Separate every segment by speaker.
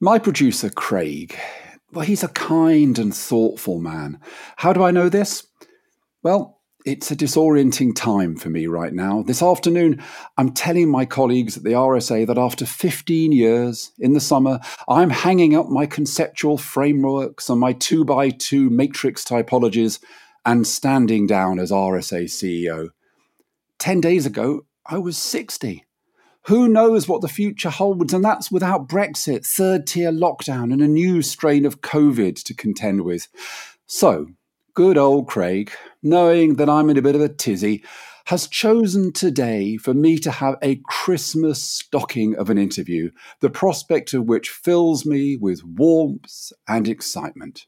Speaker 1: My producer, Craig, well, he's a kind and thoughtful man. How do I know this? Well, it's a disorienting time for me right now. This afternoon, I'm telling my colleagues at the RSA that after 15 years in the summer, I'm hanging up my conceptual frameworks and my two by two matrix typologies and standing down as RSA CEO. 10 days ago, I was 60. Who knows what the future holds? And that's without Brexit, third tier lockdown, and a new strain of COVID to contend with. So, good old Craig, knowing that I'm in a bit of a tizzy, has chosen today for me to have a Christmas stocking of an interview, the prospect of which fills me with warmth and excitement.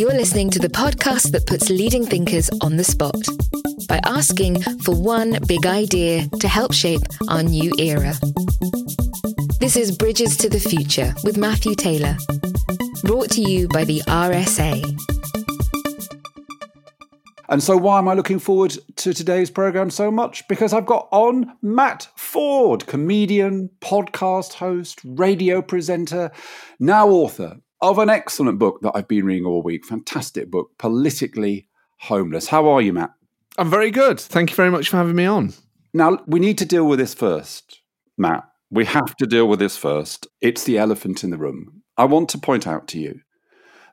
Speaker 2: You're listening to the podcast that puts leading thinkers on the spot by asking for one big idea to help shape our new era. This is Bridges to the Future with Matthew Taylor, brought to you by the RSA.
Speaker 1: And so, why am I looking forward to today's program so much? Because I've got on Matt Forde, comedian, podcast host, radio presenter, now author of an excellent book that I've been reading all week. Fantastic book, Politically Homeless. How are you, Matt?
Speaker 3: I'm very good. Thank you very much for having me on.
Speaker 1: Now, we need to deal with this first, Matt. We have to deal with this first. It's the elephant in the room. I want to point out to you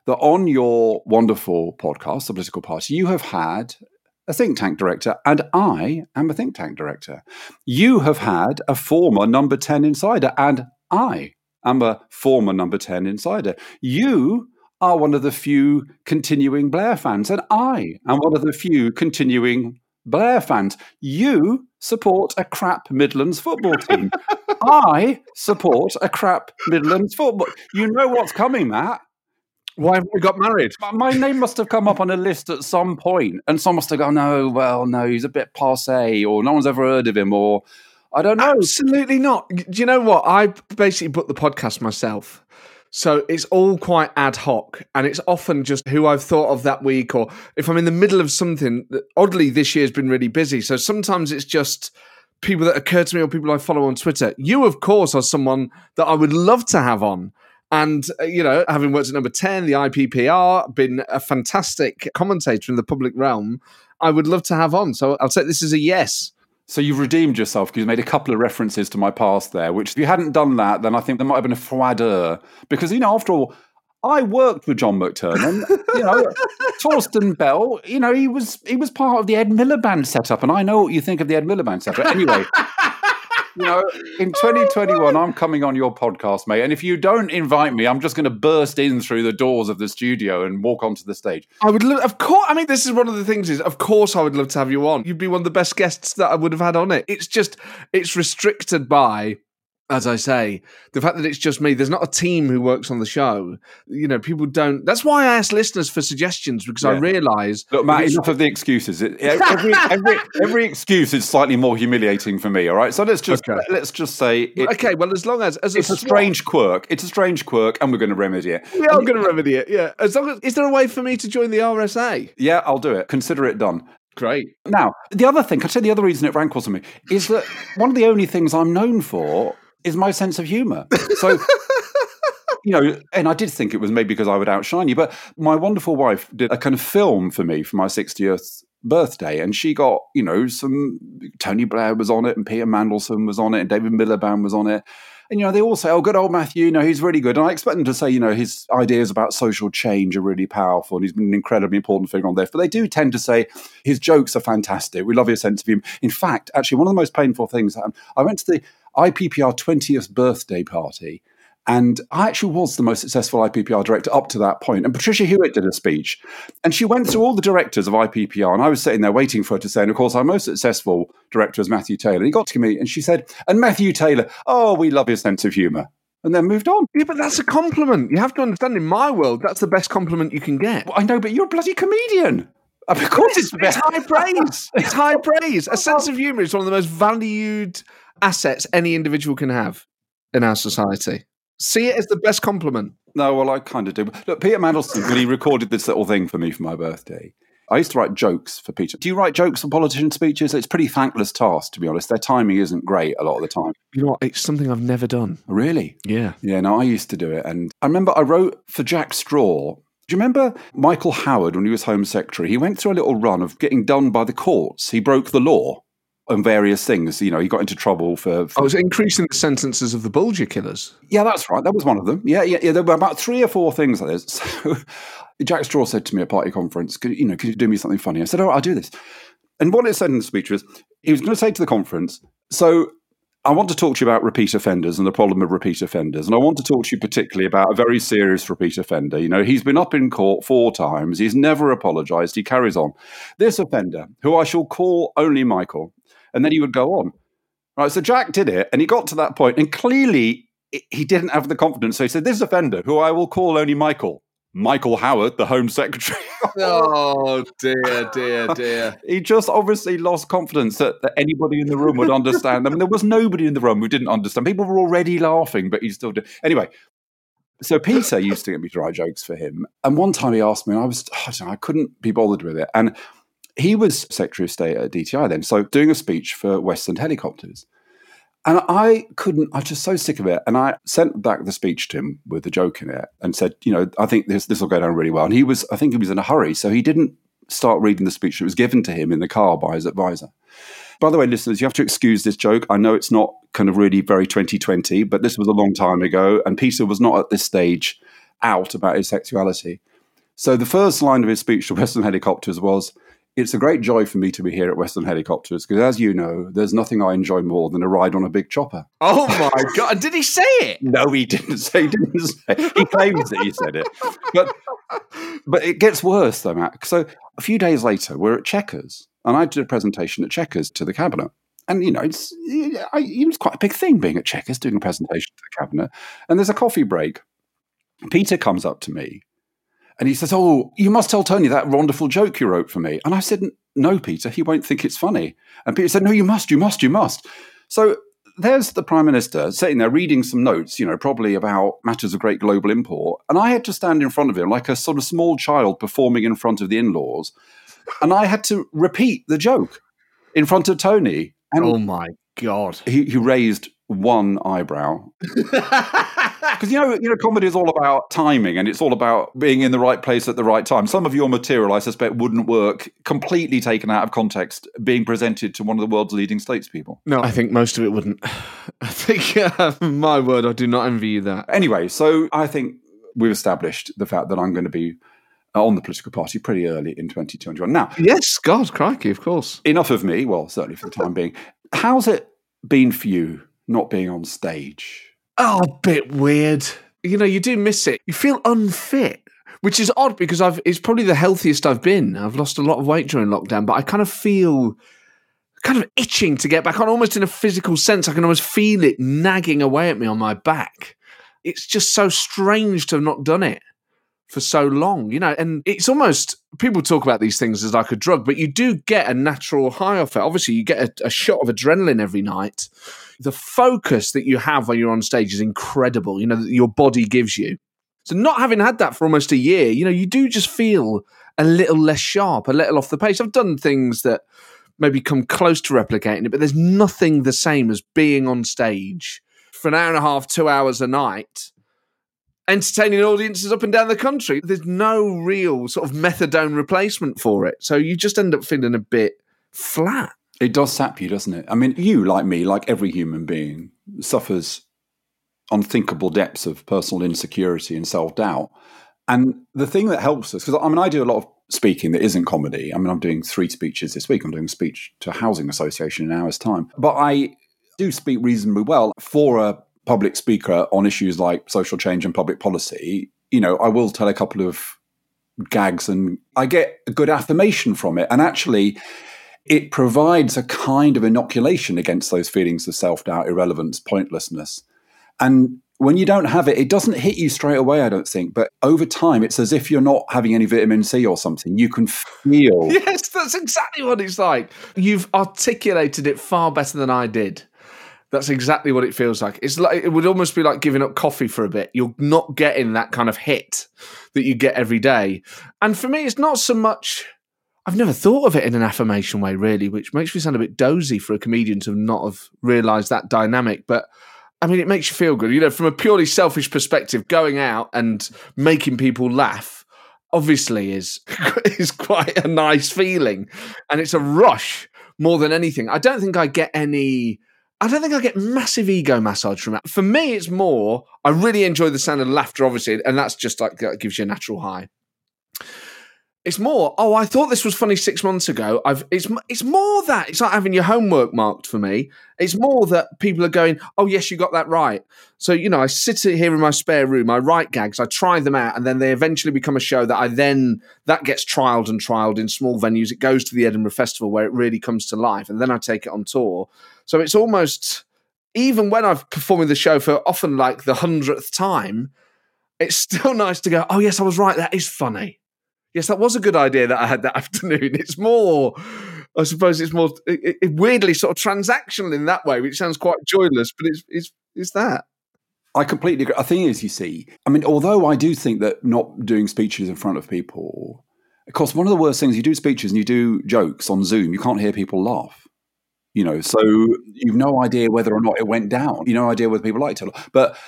Speaker 1: that on your wonderful podcast, The Political Party, you have had a think tank director, and I am a think tank director. You have had a former number 10 insider, and I am a former number 10 insider. You are one of the few continuing Blair fans, and I am one of the few continuing Blair fans. You support a crap Midlands football team. I support a crap Midlands football. You know what's coming, Matt.
Speaker 3: Why have we got married?
Speaker 1: My name must have come up on a list at some point, and someone must have gone, no, well, no, he's a bit passe, or no one's ever heard of him, or I don't know.
Speaker 3: Absolutely not. Do you know what? I basically booked the podcast myself. So it's all quite ad hoc and it's often just who I've thought of that week or if I'm in the middle of something. Oddly, this year's been really busy. So sometimes it's just people that occur to me or people I follow on Twitter. You, of course, are someone that I would love to have on. And, uh, you know, having worked at number 10, the IPPR, been a fantastic commentator in the public realm, I would love to have on. So I'll take this as a yes.
Speaker 1: So you've redeemed yourself because you made a couple of references to my past there, which if you hadn't done that, then I think there might have been a froideur. Because, you know, after all, I worked with John McTernan. you know, Torsten Bell, you know, he was he was part of the Ed Miliband setup, and I know what you think of the Ed Miliband setup. Anyway, you know, in 2021, I'm coming on your podcast, mate. And if you don't invite me, I'm just going to burst in through the doors of the studio and walk onto the stage.
Speaker 3: I would, love, of course. I mean, this is one of the things. Is of course I would love to have you on. You'd be one of the best guests that I would have had on it. It's just it's restricted by as I say, the fact that it's just me, there's not a team who works on the show. You know, people don't. That's why I ask listeners for suggestions because yeah. I realise.
Speaker 1: Look, Matt, enough of the excuses. It, every, every, every, excuse is slightly more humiliating for me. All right, so let's just okay. let's just say.
Speaker 3: It, okay, well, as long as, as
Speaker 1: it's a, strange quirk, it's a strange quirk, and we're going to remedy it.
Speaker 3: We are going to remedy it. Yeah, as long as is there a way for me to join the RSA?
Speaker 1: Yeah, I'll do it. Consider it done.
Speaker 3: Great.
Speaker 1: Now, the other thing, I'd say the other reason it rankles on me is that one of the only things I'm known for is my sense of humor. So, you know, and I did think it was maybe because I would outshine you, but my wonderful wife did a kind of film for me for my 60th birthday and she got you know some tony blair was on it and peter mandelson was on it and david miliband was on it. And you know they all say oh good old matthew you know he's really good. And i expect them to say you know his ideas about social change are really powerful and he's been an incredibly important figure on this but they do tend to say his jokes are fantastic. We love his sense of humor. In fact actually one of the most painful things um, i went to the IPPR 20th birthday party. And I actually was the most successful IPPR director up to that point. And Patricia Hewitt did a speech. And she went through all the directors of IPPR. And I was sitting there waiting for her to say, and of course, our most successful director is Matthew Taylor. And he got to me and she said, and Matthew Taylor, oh, we love his sense of humour. And then moved on.
Speaker 3: Yeah, but that's a compliment. You have to understand in my world, that's the best compliment you can get.
Speaker 1: Well, I know, but you're a bloody comedian.
Speaker 3: Of course, it's, it's high praise. It's high praise. A sense of humour is one of the most valued assets any individual can have in our society. See it as the best compliment.
Speaker 1: No, well, I kind of do. Look, Peter Mandelson, when he recorded this little thing for me for my birthday, I used to write jokes for Peter. Do you write jokes for politician speeches? It's a pretty thankless task, to be honest. Their timing isn't great a lot of the time.
Speaker 3: You know what? It's something I've never done.
Speaker 1: Really?
Speaker 3: Yeah.
Speaker 1: Yeah, no, I used to do it. And I remember I wrote for Jack Straw. Do you remember Michael Howard when he was Home Secretary? He went through a little run of getting done by the courts. He broke the law on various things. You know, he got into trouble for. for oh,
Speaker 3: I was increasing the sentences of the Bulger killers.
Speaker 1: yeah, that's right. That was one of them. Yeah, yeah, yeah. There were about three or four things like this. So Jack Straw said to me at a party conference, could, you know, could you do me something funny? I said, oh, I'll do this. And what it said in the speech was, he was going to say to the conference, so I want to talk to you about repeat offenders and the problem of repeat offenders. And I want to talk to you particularly about a very serious repeat offender. You know, he's been up in court four times. He's never apologized. He carries on. This offender, who I shall call only Michael, and then he would go on. Right. So Jack did it, and he got to that point, and clearly he didn't have the confidence. So he said, This offender, who I will call only Michael, Michael Howard, the Home Secretary.
Speaker 3: Oh dear, dear, dear.
Speaker 1: he just obviously lost confidence that, that anybody in the room would understand. I mean, there was nobody in the room who didn't understand. People were already laughing, but he still did. Anyway, so Peter used to get me to write jokes for him. And one time he asked me, and I was, I, don't know, I couldn't be bothered with it. And he was Secretary of State at DTI then, so doing a speech for Westland Helicopters. And I couldn't, I was just so sick of it. And I sent back the speech to him with a joke in it and said, you know, I think this this will go down really well. And he was, I think he was in a hurry. So he didn't start reading the speech that was given to him in the car by his advisor. By the way, listeners, you have to excuse this joke. I know it's not kind of really very 2020, but this was a long time ago. And Peter was not at this stage out about his sexuality. So the first line of his speech to Westland Helicopters was, it's a great joy for me to be here at Westland Helicopters because, as you know, there's nothing I enjoy more than a ride on a big chopper.
Speaker 3: Oh my god! Did he say it?
Speaker 1: No, he didn't say. He didn't say. He claims that he said it, but but it gets worse though, Matt. So a few days later, we're at Chequers, and I did a presentation at Chequers to the cabinet. And you know, it's I, it's quite a big thing being at Chequers doing a presentation to the cabinet. And there's a coffee break. Peter comes up to me, and he says, "Oh, you must tell Tony that wonderful joke you wrote for me." And I said, "No, Peter, he won't think it's funny." And Peter said, "No, you must, you must, you must." So there's the prime minister sitting there reading some notes, you know, probably about matters of great global import. And I had to stand in front of him like a sort of small child performing in front of the in laws. And I had to repeat the joke in front of Tony. And
Speaker 3: Oh my god!
Speaker 1: he, he raised one eyebrow. Because you know, you know, comedy is all about timing, and it's all about being in the right place at the right time. Some of your material, I suspect, wouldn't work completely taken out of context, being presented to one of the world's leading statespeople.
Speaker 3: No, I think most of it wouldn't. I think, uh, my word, I do not envy you that.
Speaker 1: Anyway, so I think we've established the fact that I'm going to be on the political party pretty early in 2021. Now,
Speaker 3: Yes, God, crikey, of course.
Speaker 1: enough of me. Well, certainly for the time being. How's it been for you not being on stage?
Speaker 3: Oh, a bit weird. You know, you do miss it. You feel unfit, which is odd because I've it's probably the healthiest I've been. I've lost a lot of weight during lockdown, but I kind of feel kind of itching to get back on, almost in a physical sense. I can almost feel it nagging away at me on my back. It's just so strange to have not done it for so long, you know, and it's almost people talk about these things as like a drug, but you do get a natural high off it. Obviously, you get a, a shot of adrenaline every night. The focus that you have when you're on stage is incredible, you know, that your body gives you. So, not having had that for almost a year, you know, you do just feel a little less sharp, a little off the pace. I've done things that maybe come close to replicating it, but there's nothing the same as being on stage for an hour and a half, two hours a night entertaining audiences up and down the country. There's no real sort of methadone replacement for it. So you just end up feeling a bit flat.
Speaker 1: It does sap you, doesn't it? I mean, you, like me, like every human being, suffers unthinkable depths of personal insecurity and self doubt. And the thing that helps us, because I mean, I do a lot of speaking that isn't comedy. I mean, I'm doing three speeches this week. I'm doing a speech to a housing association in an hour's time. But I do speak reasonably well for a public speaker on issues like social change and public policy. You know, I will tell a couple of gags and I get a good affirmation from it. And actually, it provides a kind of inoculation against those feelings of self doubt, irrelevance, pointlessness. And when you don't have it, it doesn't hit you straight away, I don't think. But over time, it's as if you're not having any vitamin C or something. You can feel.
Speaker 3: Yes, that's exactly what it's like. You've articulated it far better than I did. That's exactly what it feels like. It's like it would almost be like giving up coffee for a bit. You're not getting that kind of hit that you get every day. And for me, it's not so much I've never thought of it in an affirmation way, really, which makes me sound a bit dozy for a comedian to not have realised that dynamic. But I mean, it makes you feel good. You know, from a purely selfish perspective, going out and making people laugh obviously is is quite a nice feeling, and it's a rush more than anything. I don't think I get any. I don't think I get massive ego massage from it. For me, it's more. I really enjoy the sound of laughter, obviously, and that's just like that gives you a natural high. It's more, oh, I thought this was funny six months ago. I've it's it's more that it's like having your homework marked for me. It's more that people are going, oh yes, you got that right. So you know, I sit here in my spare room, I write gags, I try them out, and then they eventually become a show that I then that gets trialed and trialed in small venues. It goes to the Edinburgh Festival where it really comes to life, and then I take it on tour. So it's almost even when I've performing the show for often like the hundredth time, it's still nice to go, oh yes, I was right. That is funny yes, that was a good idea that I had that afternoon. It's more, I suppose, it's more it, it, weirdly sort of transactional in that way, which sounds quite joyless, but it's it's it's that.
Speaker 1: I completely agree. The thing is, you see, I mean, although I do think that not doing speeches in front of people, of course, one of the worst things you do speeches and you do jokes on Zoom, you can't hear people laugh. You know, so you've no idea whether or not it went down. You no idea whether people liked it. But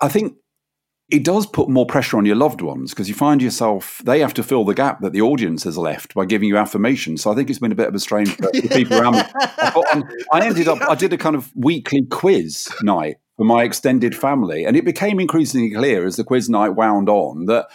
Speaker 1: I think it does put more pressure on your loved ones because you find yourself they have to fill the gap that the audience has left by giving you affirmation. So I think it's been a bit of a strain for people around me. I, um, I ended up I did a kind of weekly quiz night for my extended family, and it became increasingly clear as the quiz night wound on that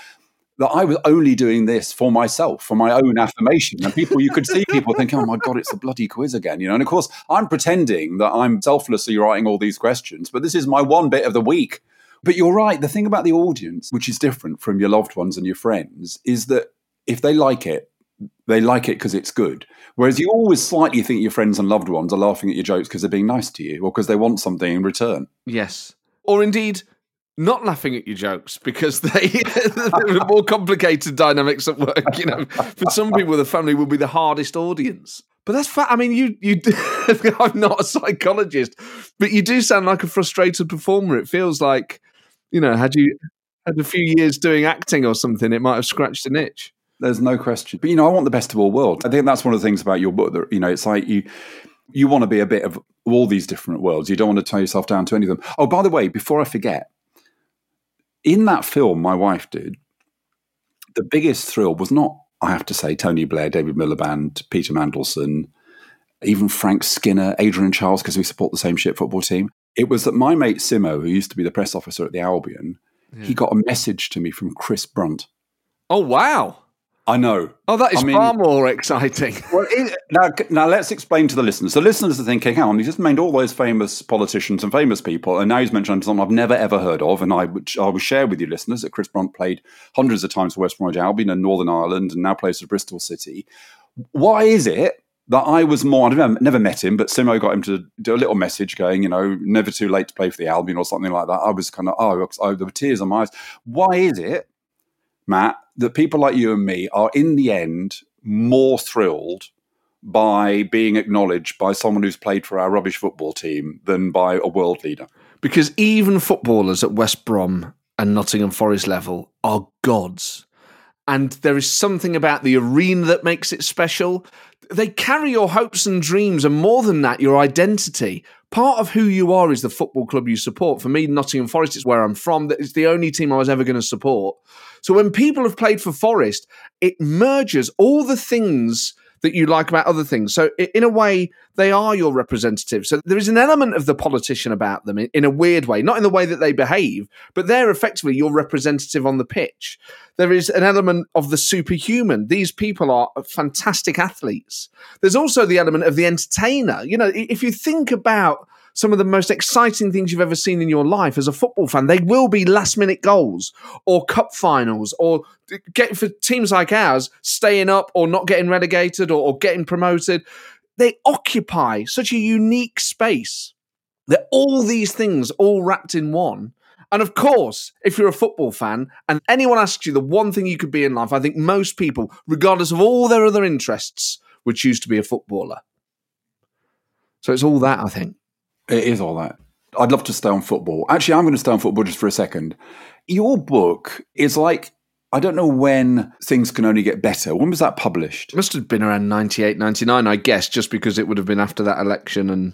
Speaker 1: that I was only doing this for myself, for my own affirmation. And people, you could see people thinking, oh my God, it's a bloody quiz again, you know. And of course, I'm pretending that I'm selflessly writing all these questions, but this is my one bit of the week but you're right. The thing about the audience, which is different from your loved ones and your friends, is that if they like it, they like it because it's good. Whereas you always slightly think your friends and loved ones are laughing at your jokes because they're being nice to you or because they want something in return.
Speaker 3: Yes. Or indeed, not laughing at your jokes because they more complicated dynamics at work. You know, for some people, the family will be the hardest audience. But that's fat. I mean, you you. I'm not a psychologist, but you do sound like a frustrated performer. It feels like you know, had you had a few years doing acting or something, it might have scratched an itch.
Speaker 1: There's no question. But you know, I want the best of all worlds. I think that's one of the things about your book that you know, it's like you you want to be a bit of all these different worlds. You don't want to tie yourself down to any of them. Oh, by the way, before I forget, in that film my wife did, the biggest thrill was not, I have to say, Tony Blair, David Miliband, Peter Mandelson, even Frank Skinner, Adrian Chiles, because we support the same shit football team. It was that my mate Simo, who used to be the press officer at the Albion, yeah. he got a message to me from Chris Brunt.
Speaker 3: Oh wow!
Speaker 1: I know.
Speaker 3: Oh, that is I mean, far more exciting.
Speaker 1: Well, it, now, now let's explain to the listeners. The listeners are thinking, hang on, he just named all those famous politicians and famous people, and now he's mentioned someone I've never ever heard of, and I, which I will share with you, listeners, that Chris Brunt played hundreds of times for West Bromwich Albion and Northern Ireland, and now plays for Bristol City. Why is it that I was more, I don't never met him, but Simo got him to do a little message going, you know, never too late to play for the Albion or something like that. I was kind of, oh, oh there were tears on my eyes. Why is it, Matt, that people like you and me are in the end more thrilled by being acknowledged by someone who's played for our rubbish football team than by a world leader?
Speaker 3: Because even footballers at West Brom and Nottingham Forest level are gods. And there is something about the arena that makes it special they carry your hopes and dreams, and more than that, your identity. Part of who you are is the football club you support. For me, Nottingham Forest is where I'm from. Is the only team I was ever going to support. So when people have played for Forest, it merges all the things that you like about other things. So in a way, they are your representatives. So there is an element of the politician about them in, a weird way, not in the way that they behave, but they're effectively your representative on the pitch. There is an element of the superhuman. These people are fantastic athletes. There's also the element of the entertainer. You know, if you think about some of the most exciting things you've ever seen in your life as a football fan. They will be last minute goals or cup finals or get for teams like ours staying up or not getting relegated or, or getting promoted. They occupy such a unique space. They're all these things all wrapped in one. And of course, if you're a football fan and anyone asks you the one thing you could be in life, I think most people, regardless of all their other interests, would choose to be a footballer. So it's all that, I think.
Speaker 1: It is all that. I'd love to stay on football. Actually, I'm going to stay on football just for a second. Your book is like I don't know when things can only get better. When was that published?
Speaker 3: It must have been around 98, 99, I guess, just because it would have been after that election and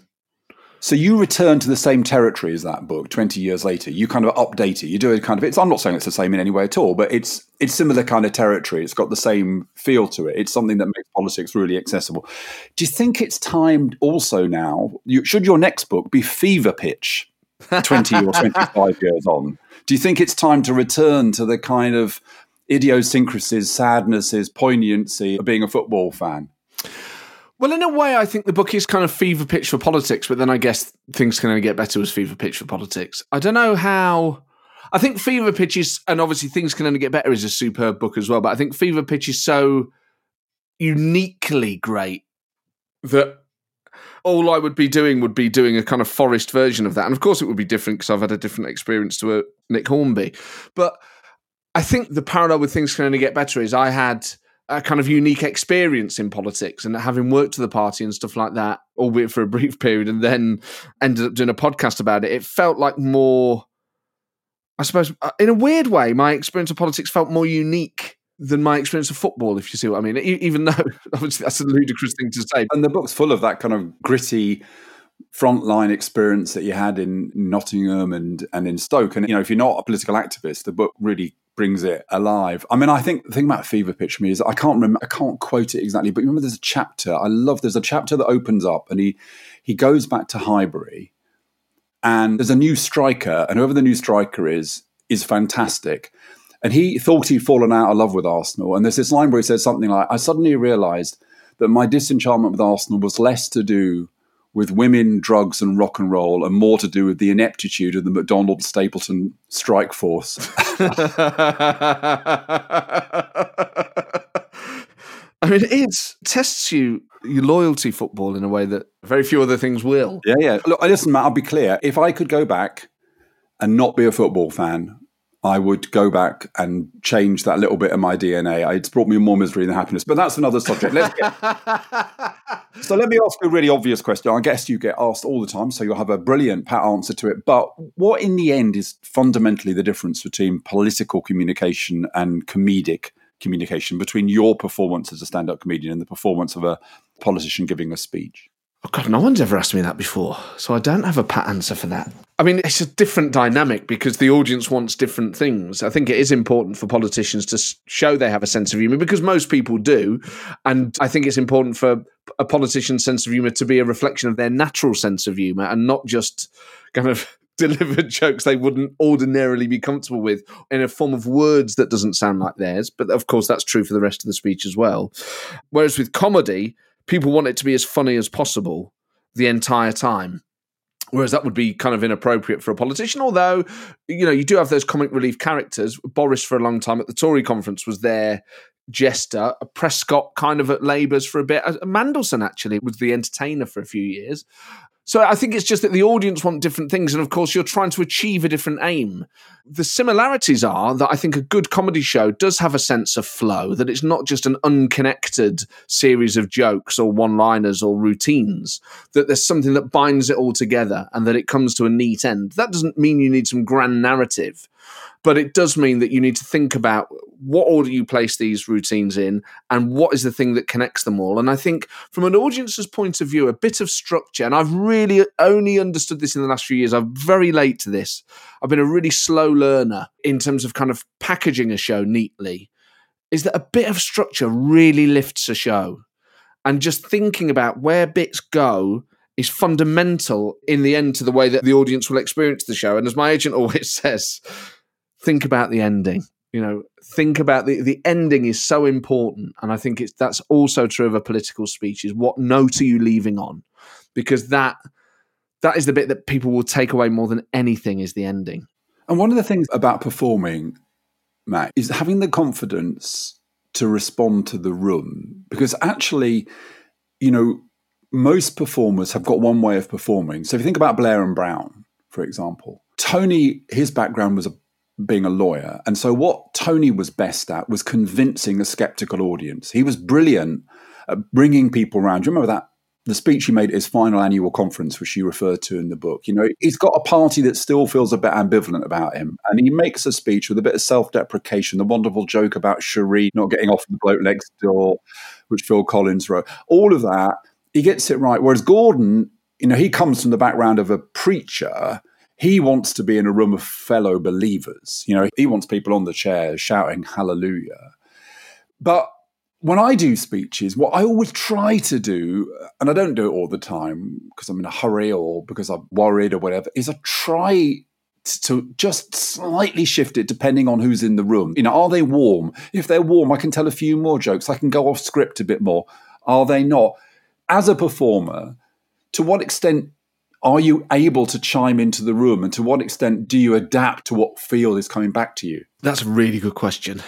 Speaker 1: so you return to the same territory as that book 20 years later. You kind of update it. You do it kind of it's I'm not saying it's the same in any way at all, but it's it's similar kind of territory. It's got the same feel to it. It's something that makes politics really accessible. Do you think it's timed also now? You, should your next book be Fever Pitch 20 or 25 years on? Do you think it's time to return to the kind of idiosyncrasies, sadnesses, poignancy of being a football fan?
Speaker 3: Well, in a way, I think the book is kind of fever pitch for politics, but then I guess things can only get better as fever pitch for politics. I don't know how. I think Fever Pitch is, and obviously things can only get better is a superb book as well. But I think Fever Pitch is so uniquely great that all I would be doing would be doing a kind of forest version of that. And of course, it would be different because I've had a different experience to a Nick Hornby. But I think the parallel with things can only get better is I had a kind of unique experience in politics and having worked for the party and stuff like that, albeit for a brief period, and then ended up doing a podcast about it. It felt like more, I suppose, uh, in a weird way, my experience of politics felt more unique than my experience of football, if you see what I mean. Even though obviously that's a ludicrous thing to say.
Speaker 1: And the book's full of that kind of gritty frontline experience that you had in Nottingham and and in Stoke. And you know, if you're not a political activist, the book really brings it alive. I mean, I think the thing about Fever Pitch for me is I can't remember, I can't quote it exactly, but remember there's a chapter. I love there's a chapter that opens up and he he goes back to Highbury, and there's a new striker, and whoever the new striker is is fantastic. And he thought he'd fallen out of love with Arsenal. And there's this line where he says something like, I suddenly realized that my disenchantment with Arsenal was less to do with women, drugs, and rock and roll, and more to do with the ineptitude of the Macdonald Stapleton strike force.
Speaker 3: I mean, it tests you your loyalty football in a way that very few other things will.
Speaker 1: Yeah, yeah. Look, listen, Matt. I'll be clear. If I could go back and not be a football fan, I would go back and change that little bit of my DNA. It's brought me more misery than happiness, but that's another subject. Get... so let me ask you a really obvious question. I guess you get asked all the time, so you'll have a brilliant pat answer to it. But what, in the end, is fundamentally the difference between political communication and comedic communication, between your performance as a stand-up comedian and the performance of a politician giving a speech?
Speaker 3: Oh God, no one's ever asked me that before, so I don't have a pat answer for that. I mean, it's a different dynamic because the audience wants different things. I think it is important for politicians to show they have a sense of humour because most people do, and I think it's important for a politician's sense of humour to be a reflection of their natural sense of humour and not just kind of deliver jokes they wouldn't ordinarily be comfortable with in a form of words that doesn't sound like theirs. But of course, that's true for the rest of the speech as well. Whereas with comedy, people want it to be as funny as possible the entire time. Whereas that would be kind of inappropriate for a politician. Although, you know, you do have those comic relief characters. Boris, for a long time at the Tory conference, was there jester. Prescott kind of at Labour's for a bit. Mandelson actually was the entertainer for a few years. So I think it's just that the audience want different things, and of course you're trying to achieve a different aim. The similarities are that I think a good comedy show does have a sense of flow, that it's not just an unconnected series of jokes or one-liners or routines, that there's something that binds it all together and that it comes to a neat end. That doesn't mean you need some grand narrative but it does mean that you need to think about what order you place these routines in and what is the thing that connects them all. And I think from an audience's point of view, a bit of structure, and I've really only understood this in the last few years, I'm very late to this. I've been a really slow learner in terms of kind of packaging a show neatly, is that a bit of structure really lifts a show. And just thinking about where bits go is fundamental in the end to the way that the audience will experience the show. And as my agent always says, think about the ending. You know, think about the the ending is so important, and I think it's that's also true of a political speech. Is what note are you leaving on? Because that that is the bit that people will take away more than anything is the ending.
Speaker 1: And one of the things about performing, Matt, is having the confidence to respond to the room. Because actually, you know, most performers have got one way of performing. So if you think about Blair and Brown, for example, Tony, his background was a being a lawyer. And so, what Tony was best at was convincing a skeptical audience. He was brilliant at bringing people around. Do you remember that the speech he made at his final annual conference, which you referred to in the book. You know, he's got a party that still feels a bit ambivalent about him. And he makes a speech with a bit of self deprecation, the wonderful joke about Cherie not getting off the bloke next door, which Phil Collins wrote. All of that, he gets it right. Whereas Gordon, you know, he comes from the background of a preacher. He wants to be in a room of fellow believers. You know, he wants people on the chairs shouting hallelujah. But when I do speeches, what I always try to do, and I don't do it all the time because I'm in a hurry or because I'm worried or whatever, is I try to just slightly shift it depending on who's in the room. You know, are they warm? If they're warm, I can tell a few more jokes. I can go off script a bit more. Are they not? As a performer, to what extent are you able to chime into the room and to what extent do you adapt to what feel is coming back to you?
Speaker 3: That's a really good question.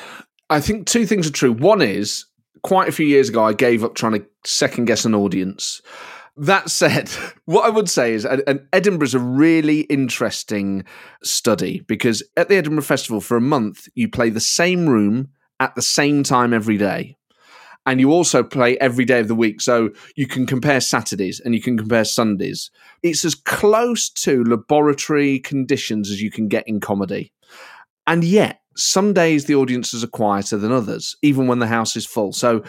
Speaker 3: I think two things are true. One is quite a few years ago, I gave up trying to second guess an audience. That said, what I would say is, and Edinburgh is a really interesting study because at the Edinburgh Festival for a month, you play the same room at the same time every day. And you also play every day of the week. So you can compare Saturdays and you can compare Sundays. It's as close to laboratory conditions as you can get in comedy. And yet, some days the audiences are quieter than others, even when the house is full. So,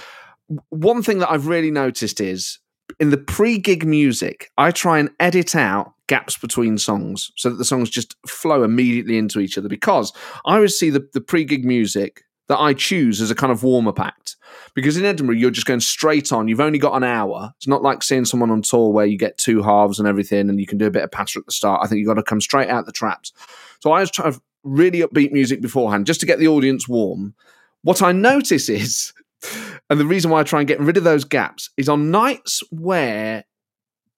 Speaker 3: one thing that I've really noticed is in the pre gig music, I try and edit out gaps between songs so that the songs just flow immediately into each other because I always see the, the pre gig music that I choose as a kind of warm up act. Because in Edinburgh, you're just going straight on. You've only got an hour. It's not like seeing someone on tour where you get two halves and everything and you can do a bit of patter at the start. I think you've got to come straight out the traps. So I was trying to really upbeat music beforehand just to get the audience warm. What I notice is, and the reason why I try and get rid of those gaps is on nights where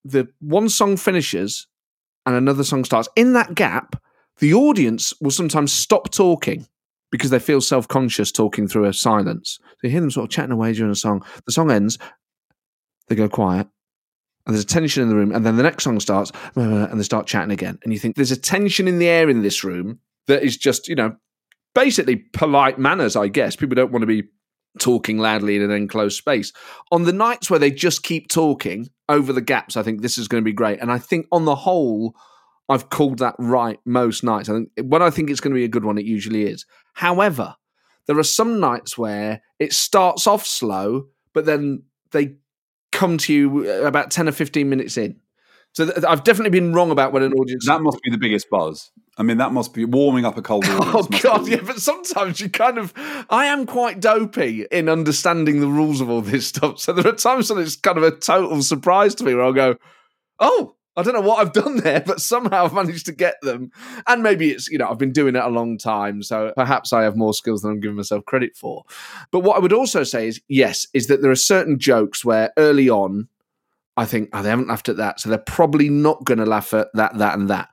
Speaker 3: the one song finishes and another song starts, in that gap, the audience will sometimes stop talking because they feel self conscious talking through a silence. So you hear them sort of chatting away during a song. The song ends, they go quiet, and there's a tension in the room, and then the next song starts, and they start chatting again. And you think there's a tension in the air in this room that is just, you know, basically polite manners, I guess. People don't want to be talking loudly in an enclosed space. On the nights where they just keep talking over the gaps, I think this is going to be great. And I think on the whole, I've called that right most nights. I think when I think it's going to be a good one, it usually is. However, there are some nights where it starts off slow, but then they come to you uh, about 10 or 15 minutes in. So th- I've definitely been wrong about when an audience.
Speaker 1: That must be the biggest buzz. I mean, that must be warming up a cold
Speaker 3: audience. Oh God, be... yeah. But sometimes you kind of, I am quite dopey in understanding the rules of all this stuff. So there are times when it's kind of a total surprise to me where I'll go, "Oh, I don't know what I've done there, but somehow I've managed to get them." And maybe it's you know I've been doing it a long time, so perhaps I have more skills than I'm giving myself credit for. But what I would also say is yes, is that there are certain jokes where early on I think oh, they haven't laughed at that, so they're probably not going to laugh at that, that, and that.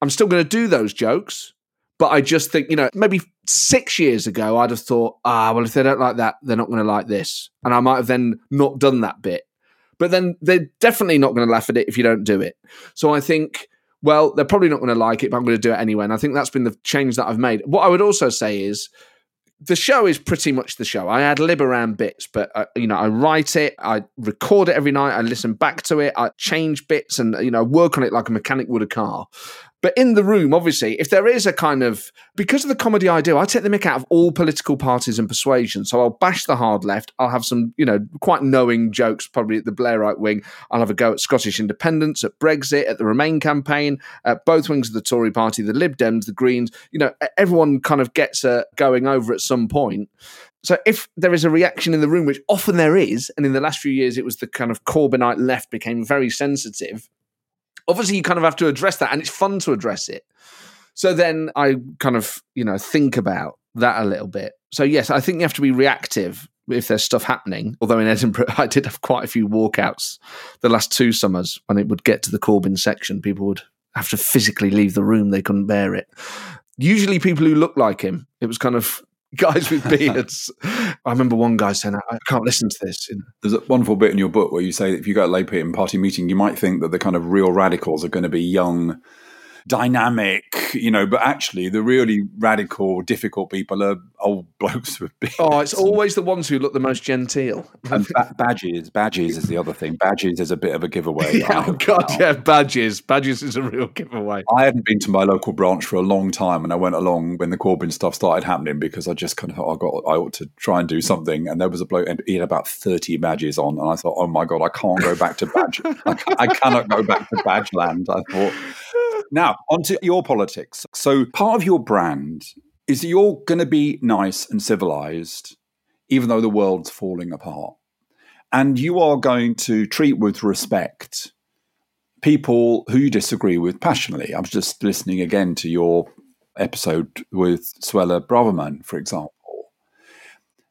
Speaker 3: I'm still going to do those jokes, but I just think you know maybe six years ago I'd have thought ah well if they don't like that they're not going to like this, and I might have then not done that bit. But then they're definitely not going to laugh at it if you don't do it. So I think well they're probably not going to like it, but I'm going to do it anyway. And I think that's been the change that I've made. What I would also say is the show is pretty much the show. I add lib around bits, but uh, you know, I write it, I record it every night, I listen back to it, I change bits, and you know, work on it like a mechanic would a car. But in the room, obviously, if there is a kind of because of the comedy I do, I take the mick out of all political parties and persuasion. So I'll bash the hard left. I'll have some, you know, quite knowing jokes, probably at the Blairite wing. I'll have a go at Scottish independence, at Brexit, at the Remain campaign, at both wings of the Tory party, the Lib Dems, the Greens. You know, everyone kind of gets a going over at some point. So if there is a reaction in the room, which often there is, and in the last few years it was the kind of Corbynite left became very sensitive, obviously you kind of have to address that and it's fun to address it. So then i kind of you know think about that a little bit. So yes i think you have to be reactive if there's stuff happening although in edinburgh i did have quite a few walkouts the last two summers when it would get to the corbyn section. People would have to physically leave the room. They couldn't bear it. Usually people who look like him it was kind of guys with beards. I remember one guy saying, I can't listen to this.
Speaker 1: There's a wonderful bit in your book where you say that if you go to a Labour party meeting, you might think that the kind of real radicals are going to be young dynamic, you know, but actually the really radical, difficult people are old blokes with beards.
Speaker 3: Oh, it's always the ones who look the most genteel.
Speaker 1: And ba- badges, badges is the other thing. Badges is a bit of a giveaway.
Speaker 3: yeah, oh God, yeah, badges. Badges is a real giveaway.
Speaker 1: I hadn't been to my local branch for a long time, and I went along when the Corbyn stuff started happening because I just kind of thought oh, I got I ought to try and do something. And there was a bloke, and he had about thirty badges on, and I thought, oh my God, I can't go back to badge. I, I cannot go back to badge land. I thought. Now, onto your politics. So, part of your brand is that you're going to be nice and civilized, even though the world's falling apart. And you are going to treat with respect people who you disagree with passionately. I was just listening again to your episode with Suella Braverman, for example.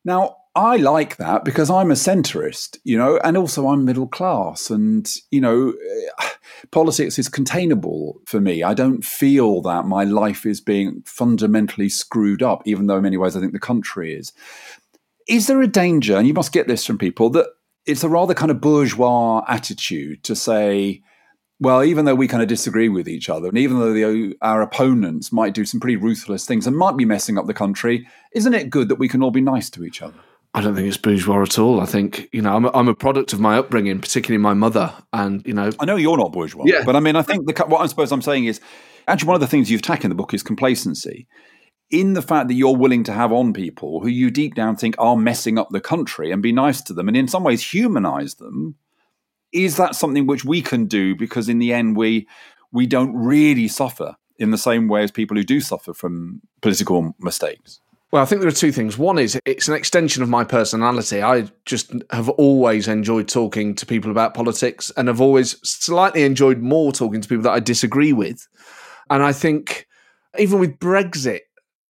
Speaker 1: Now, I like that because I'm a centrist, you know, and also I'm middle class. And, you know, eh, politics is containable for me. I don't feel that my life is being fundamentally screwed up, even though in many ways I think the country is. Is there a danger, and you must get this from people, that it's a rather kind of bourgeois attitude to say, well, even though we kind of disagree with each other, and even though the, our opponents might do some pretty ruthless things and might be messing up the country, isn't it good that we can all be nice to each other?
Speaker 3: I don't think it's bourgeois at all. I think you know I'm a, I'm a product of my upbringing, particularly my mother, and you know
Speaker 1: I know you're not bourgeois, yeah. but I mean I think the what I suppose I'm saying is actually one of the things you attack in the book is complacency. In the fact that you're willing to have on people who you deep down think are messing up the country and be nice to them and in some ways humanize them, is that something which we can do because in the end we we don't really suffer in the same way as people who do suffer from political mistakes?
Speaker 3: Well, I think there are two things. One is it's an extension of my personality. I just have always enjoyed talking to people about politics and have always slightly enjoyed more talking to people that I disagree with. And I think even with Brexit,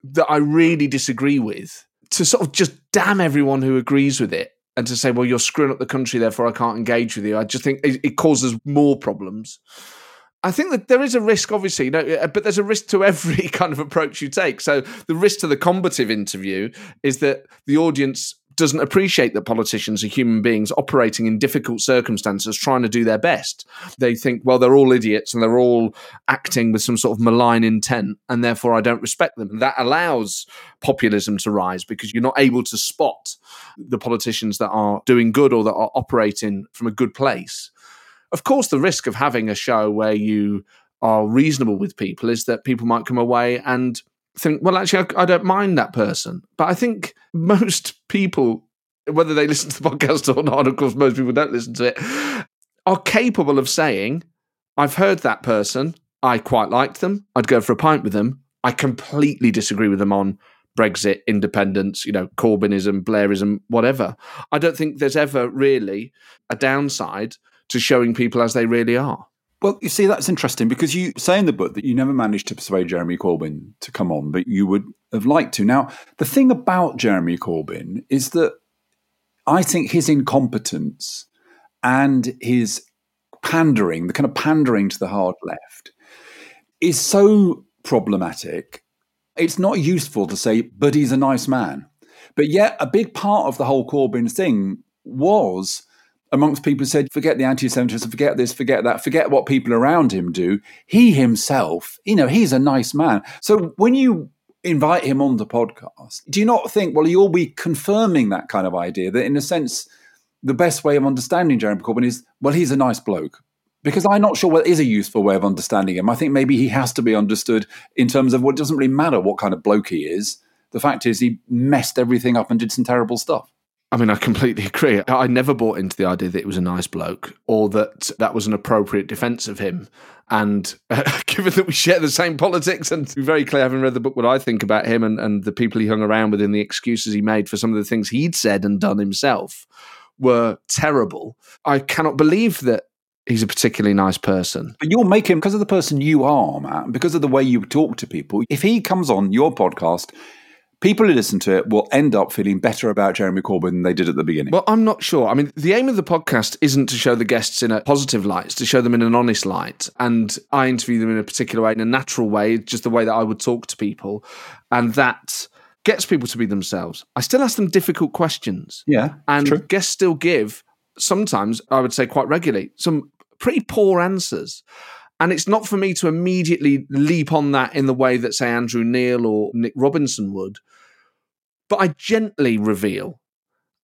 Speaker 3: that I really disagree with, to sort of just damn everyone who agrees with it and to say, well, you're screwing up the country, therefore I can't engage with you. I just think it, it causes more problems. I think that there is a risk, obviously, you know, uh, but there's a risk to every kind of approach you take. So the risk to the combative interview is that the audience doesn't appreciate that politicians are human beings operating in difficult circumstances, trying to do their best. They think, well, they're all idiots and they're all acting with some sort of malign intent, and therefore I don't respect them. And that allows populism to rise because you're not able to spot the politicians that are doing good or that are operating from a good place. Of course, the risk of having a show where you are reasonable with people is that people might come away and think, well, actually, I, I don't mind that person. But I think most people, whether they listen to the podcast or not, of course, most people don't listen to it, are capable of saying, I've heard that person. I quite liked them. I'd go for a pint with them. I completely disagree with them on Brexit, independence, you know, Corbynism, Blairism, whatever. I don't think there's ever really a downside to showing people as they really are.
Speaker 1: Well, you see, that's interesting because you say in the book that you never managed to persuade Jeremy Corbyn to come on, but you would have liked to. Now, the thing about Jeremy Corbyn is that I think his incompetence and his pandering, the kind of pandering to the hard left, is so problematic. It's not useful to say, but he's a nice man. But yet, a big part of the whole Corbyn thing was amongst people who said, forget the anti Semitism, forget this, forget that, forget what people around him do. He himself, you know, he's a nice man. So when you invite him on the podcast, do you not think, well, you'll be confirming that kind of idea that, in a sense, the best way of understanding Jeremy Corbyn is, well, he's a nice bloke. Because I'm not sure what is a useful way of understanding him. I think maybe he has to be understood in terms of what well, doesn't really matter what kind of bloke he is. The fact is, he messed everything up and did some terrible stuff.
Speaker 3: I mean, I completely agree. I never bought into the idea that it was a nice bloke or that that was an appropriate defense of him. And uh, given that we share the same politics, and to be very clear, having read the book, what I think about him and, and the people he hung around with and the excuses he made for some of the things he'd said and done himself were terrible. I cannot believe that he's a particularly nice person.
Speaker 1: But you'll make him because of the person you are, Matt, because of the way you talk to people. If he comes on your podcast, people who listen to it will end up feeling better about Jeremy Corbyn than they did at the beginning.
Speaker 3: Well, I'm not sure. I mean, the aim of the podcast isn't to show the guests in a positive light, it's to show them in an honest light. And I interview them in a particular way, in a natural way, just the way that I would talk to people. And that gets people to be themselves. I still ask them difficult questions.
Speaker 1: Yeah.
Speaker 3: And
Speaker 1: true.
Speaker 3: guests still give, sometimes, I would say quite regularly, some pretty poor answers. And it's not for me to immediately leap on that in the way that, say, Andrew Neil or Nick Robinson would, but I gently reveal.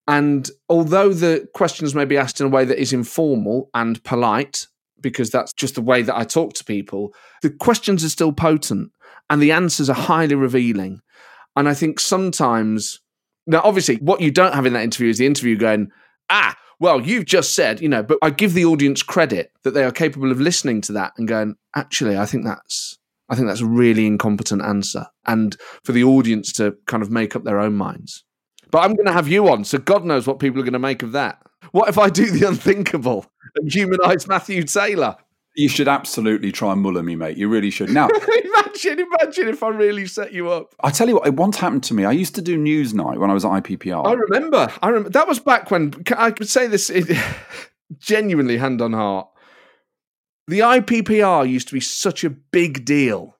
Speaker 3: And although the questions may be asked in a way that is informal and polite, because that's just the way that I talk to people, the questions are still potent and the answers are highly revealing. And I think sometimes, now, obviously, what you don't have in that interview is the interview going, ah, well, you've just said, you know, but I give the audience credit that they are capable of listening to that and going, actually, I think that's. I think that's a really incompetent answer, and for the audience to kind of make up their own minds. But I'm going to have you on, so God knows what people are going to make of that. What if I do the unthinkable and humanise Matthew Taylor?
Speaker 1: You should absolutely try and muller me, mate. You really should. Now,
Speaker 3: imagine, imagine if I really set you up.
Speaker 1: I tell you what, it once happened to me. I used to do Newsnight when I was at IPPR.
Speaker 3: I remember. I remember. That was back when I could say this genuinely, hand on heart. The IPPR used to be such a big deal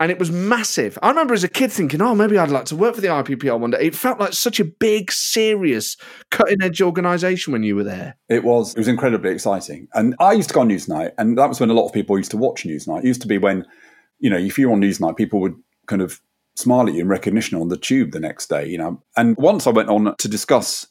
Speaker 3: and it was massive. I remember as a kid thinking, "Oh, maybe I'd like to work for the IPPR one day." It felt like such a big, serious, cutting-edge organisation when you were there.
Speaker 1: It was. It was incredibly exciting. And I used to go on Newsnight, and that was when a lot of people used to watch Newsnight. It used to be when, you know, if you were on Newsnight, people would kind of smile at you in recognition on the tube the next day. You know, and once I went on to discuss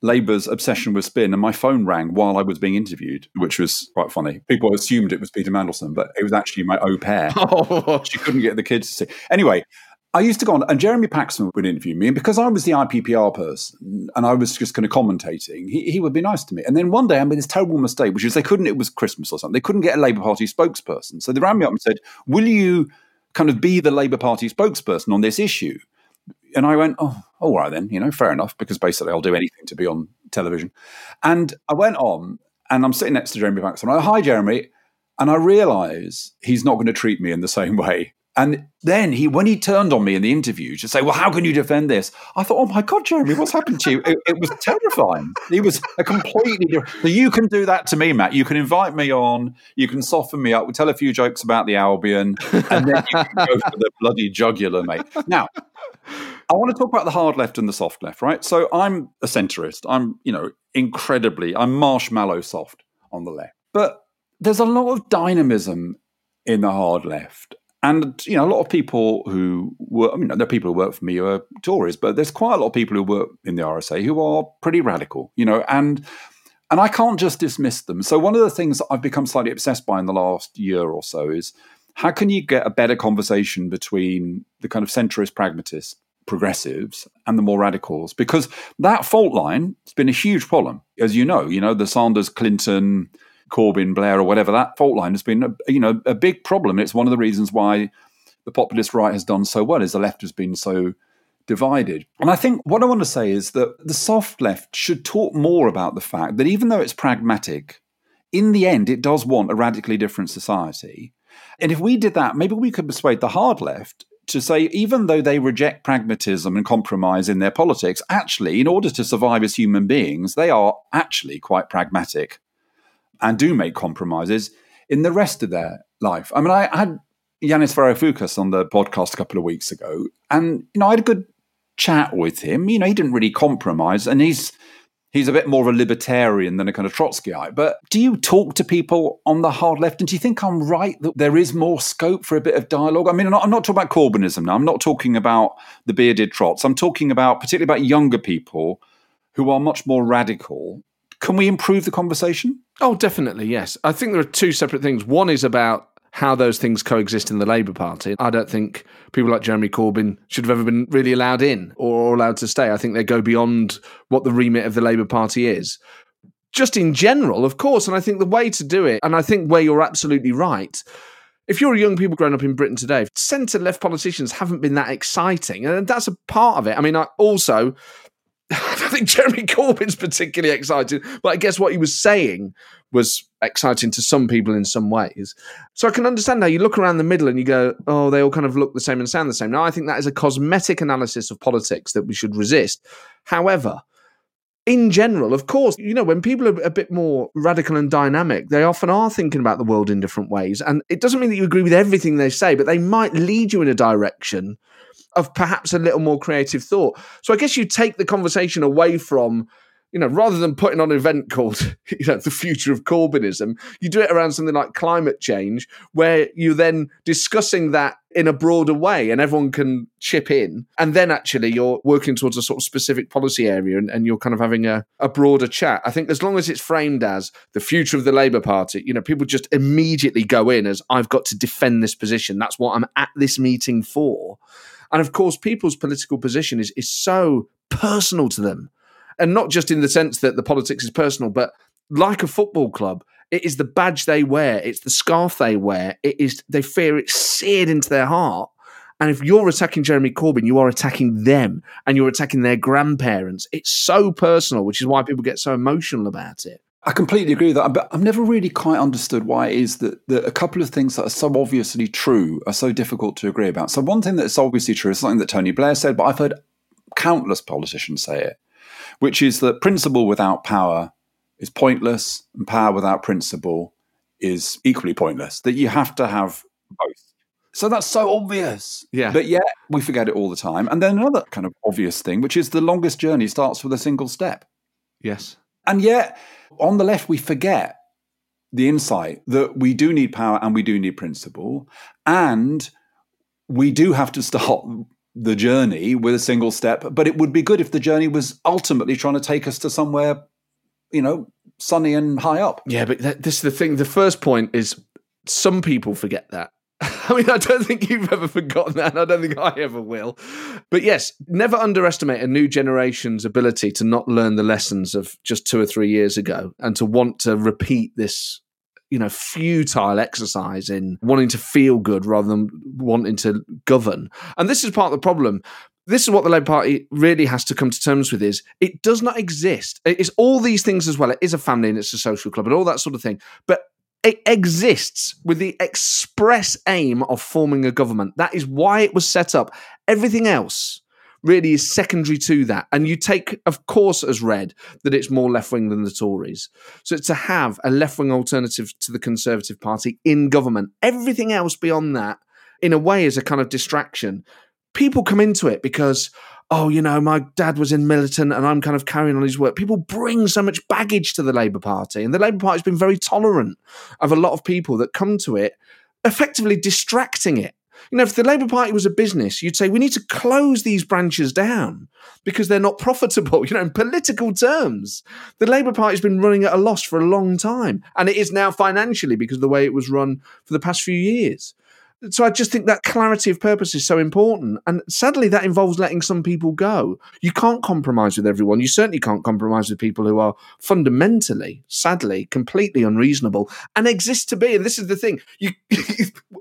Speaker 1: Labour's obsession with spin, and my phone rang while I was being interviewed, which was quite funny. People assumed it was Peter Mandelson, but it was actually my au pair. Oh. She couldn't get the kids to see. Anyway, I used to go on, and Jeremy Paxman would interview me, and because I was the IPPR person and I was just kind of commentating, he, he would be nice to me. And then one day I made this terrible mistake, which is they couldn't, it was Christmas or something, they couldn't get a Labour Party spokesperson. So they rang me up and said, Will you kind of be the Labour Party spokesperson on this issue? And I went, oh, all right then, you know, fair enough, because basically I'll do anything to be on television. And I went on, and I'm sitting next to Jeremy Paxman. I hi Jeremy, and I realise he's not going to treat me in the same way. And then he, when he turned on me in the interview to say, "Well, how can you defend this?" I thought, "Oh my God, Jeremy, what's happened to you?" It, it was terrifying. He was a completely different. You can do that to me, Matt. You can invite me on. You can soften me up. We'll tell a few jokes about the Albion, and then you can go for the bloody jugular, mate. Now, I want to talk about the hard left and the soft left, right? So I'm a centrist. I'm, you know, incredibly, I'm marshmallow soft on the left. But there's a lot of dynamism in the hard left. And, you know, a lot of people who work, I mean, there are people who work for me who are Tories, but there's quite a lot of people who work in the RSA who are pretty radical, you know, and and I can't just dismiss them. So one of the things I've become slightly obsessed by in the last year or so is how can you get a better conversation between the kind of centrist pragmatists progressives and the more radicals because that fault line has been a huge problem. As you know you know the Sanders Clinton Corbyn Blair or whatever that fault line has been a, you know a big problem. It's one of the reasons why the populist right has done so well is the left has been so divided. And i think what i want to say is that the soft left should talk more about the fact that even though it's pragmatic in the end it does want a radically different society. And if we did that maybe we could persuade the hard left to say, even though they reject pragmatism and compromise in their politics, actually, in order to survive as human beings, they are actually quite pragmatic and do make compromises in the rest of their life. I mean, I had Yanis Varoufakis on the podcast a couple of weeks ago, and you know, I had a good chat with him. You know, he didn't really compromise, and he's he's a bit more of a libertarian than a kind of Trotskyite. But do you talk to people on the hard left? And do you think I'm right that there is more scope for a bit of dialogue? I mean, I'm not, I'm not talking about Corbynism now. I'm not talking about the bearded trots. I'm talking about particularly about younger people who are much more radical. Can we improve the conversation?
Speaker 3: Oh, definitely, yes. I think there are two separate things. One is about how those things coexist in the Labour Party. I don't think people like Jeremy Corbyn should have ever been really allowed in or allowed to stay. I think they go beyond what the remit of the Labour Party is. Just in general, of course, and I think the way to do it, and I think where you're absolutely right, if you're a young people growing up in Britain today, centre left politicians haven't been that exciting. And that's a part of it. I mean, I also, I don't think Jeremy Corbyn's particularly exciting, but I guess what he was saying was exciting to some people in some ways. So I can understand how you look around the middle and you go, oh, they all kind of look the same and sound the same. Now, I think that is a cosmetic analysis of politics that we should resist. However, in general, of course, you know, when people are a bit more radical and dynamic, they often are thinking about the world in different ways. And it doesn't mean that you agree with everything they say, but they might lead you in a direction of perhaps a little more creative thought. So I guess you take the conversation away from you know, rather than putting on an event called, you know, the future of Corbynism, you do it around something like climate change, where you're then discussing that in a broader way and everyone can chip in. And then actually you're working towards a sort of specific policy area and, and you're kind of having a, a broader chat. I think as long as it's framed as the future of the Labour Party, you know, people just immediately go in as I've got to defend this position. That's what I'm at this meeting for. And of course, people's political position is, is so personal to them and not just in the sense that the politics is personal, but like a football club, it is the badge they wear, it's the scarf they wear, it is they fear it seared into their heart. And if you're attacking Jeremy Corbyn, you are attacking them and you're attacking their grandparents. It's so personal, which is why people get so emotional about it.
Speaker 1: I completely agree with that, but I've never really quite understood why it is that, that a couple of things that are so obviously true are so difficult to agree about. So, one thing that's obviously true is something that Tony Blair said, but I've heard countless politicians say it which is that principle without power is pointless and power without principle is equally pointless, that you have to have both. So that's so obvious.
Speaker 3: Yeah.
Speaker 1: But yet we forget it all the time. And then another kind of obvious thing, which is the longest journey starts with a single step.
Speaker 3: Yes.
Speaker 1: And yet on the left, we forget the insight that we do need power and we do need principle. And we do have to start the journey with a single step, but it would be good if the journey was ultimately trying to take us to somewhere, you know, sunny and high up.
Speaker 3: Yeah, but th- this is the thing. The first point is some people forget that. I mean, I don't think you've ever forgotten that. I don't think I ever will. But yes, never underestimate a new generation's ability to not learn the lessons of just two or three years ago and to want to repeat this you know futile exercise in wanting to feel good rather than wanting to govern and this is part of the problem this is what the Labour Party really has to come to terms with is it does not exist. It's all these things as well. It is a family and it's a social club and all that sort of thing. But it exists with the express aim of forming a government. That is why it was set up. Everything else really is secondary to that. And you take, of course, as read that it's more left wing than the Tories. So to have a left wing alternative to the Conservative Party in government, everything else beyond that, in a way, is a kind of distraction. People come into it because, oh, you know, my dad was in militant and I'm kind of carrying on his work. People bring so much baggage to the Labour Party, and the Labour Party has been very tolerant of a lot of people that come to it, effectively distracting it you know, if the Labour Party was a business, you'd say we need to close these branches down because they're not profitable. You know, in political terms, the Labour Party's been running at a loss for a long time, and it is now financially because of the way it was run for the past few years so I just think that clarity of purpose is so important. And sadly, that involves letting some people go. You can't compromise with everyone. You certainly can't compromise with people who are fundamentally, sadly, completely unreasonable and exist to be. And this is the thing you,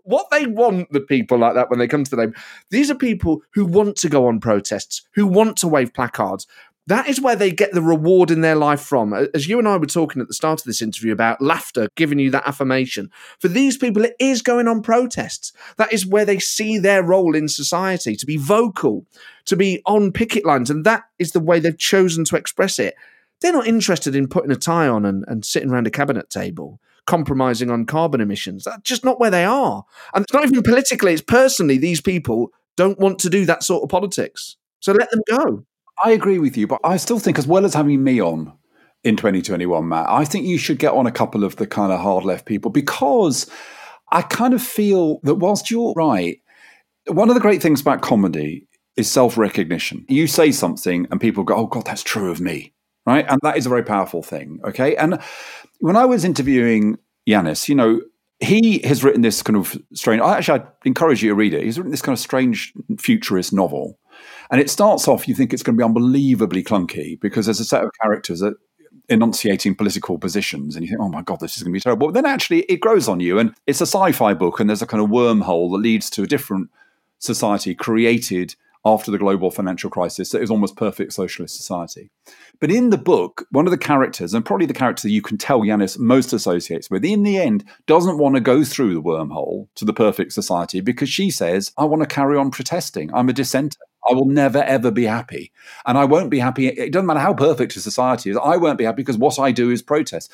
Speaker 3: what they want, the people like that, when they come to them, these are people who want to go on protests, who want to wave placards, that is where they get the reward in their life from. As you and I were talking at the start of this interview about laughter giving you that affirmation, for these people, it is going on protests. That is where they see their role in society to be vocal, to be on picket lines. And that is the way they've chosen to express it. They're not interested in putting a tie on and, and sitting around a cabinet table compromising on carbon emissions. That's just not where they are. And it's not even politically, it's personally, these people don't want to do that sort of politics. So let them go.
Speaker 1: I agree with you, but I still think, as well as having me on in 2021, Matt, I think you should get on a couple of the kind of hard left people because I kind of feel that whilst you're right, one of the great things about comedy is self recognition. You say something and people go, oh, God, that's true of me. Right. And that is a very powerful thing. Okay. And when I was interviewing Yanis, you know, he has written this kind of strange, actually, I'd encourage you to read it. He's written this kind of strange futurist novel and it starts off, you think it's going to be unbelievably clunky because there's a set of characters that enunciating political positions and you think, oh my God, this is going to be terrible. But then actually it grows on you and it's a sci fi book and there's a kind of wormhole that leads to a different society created after the global financial crisis that is almost perfect socialist society. But in the book, one of the characters, and probably the character you can tell Yanis most associates with, in the end, doesn't want to go through the wormhole to the perfect society because she says, I want to carry on protesting. I'm a dissenter. I will never ever be happy. And I won't be happy. It doesn't matter how perfect a society is. I won't be happy because what I do is protest.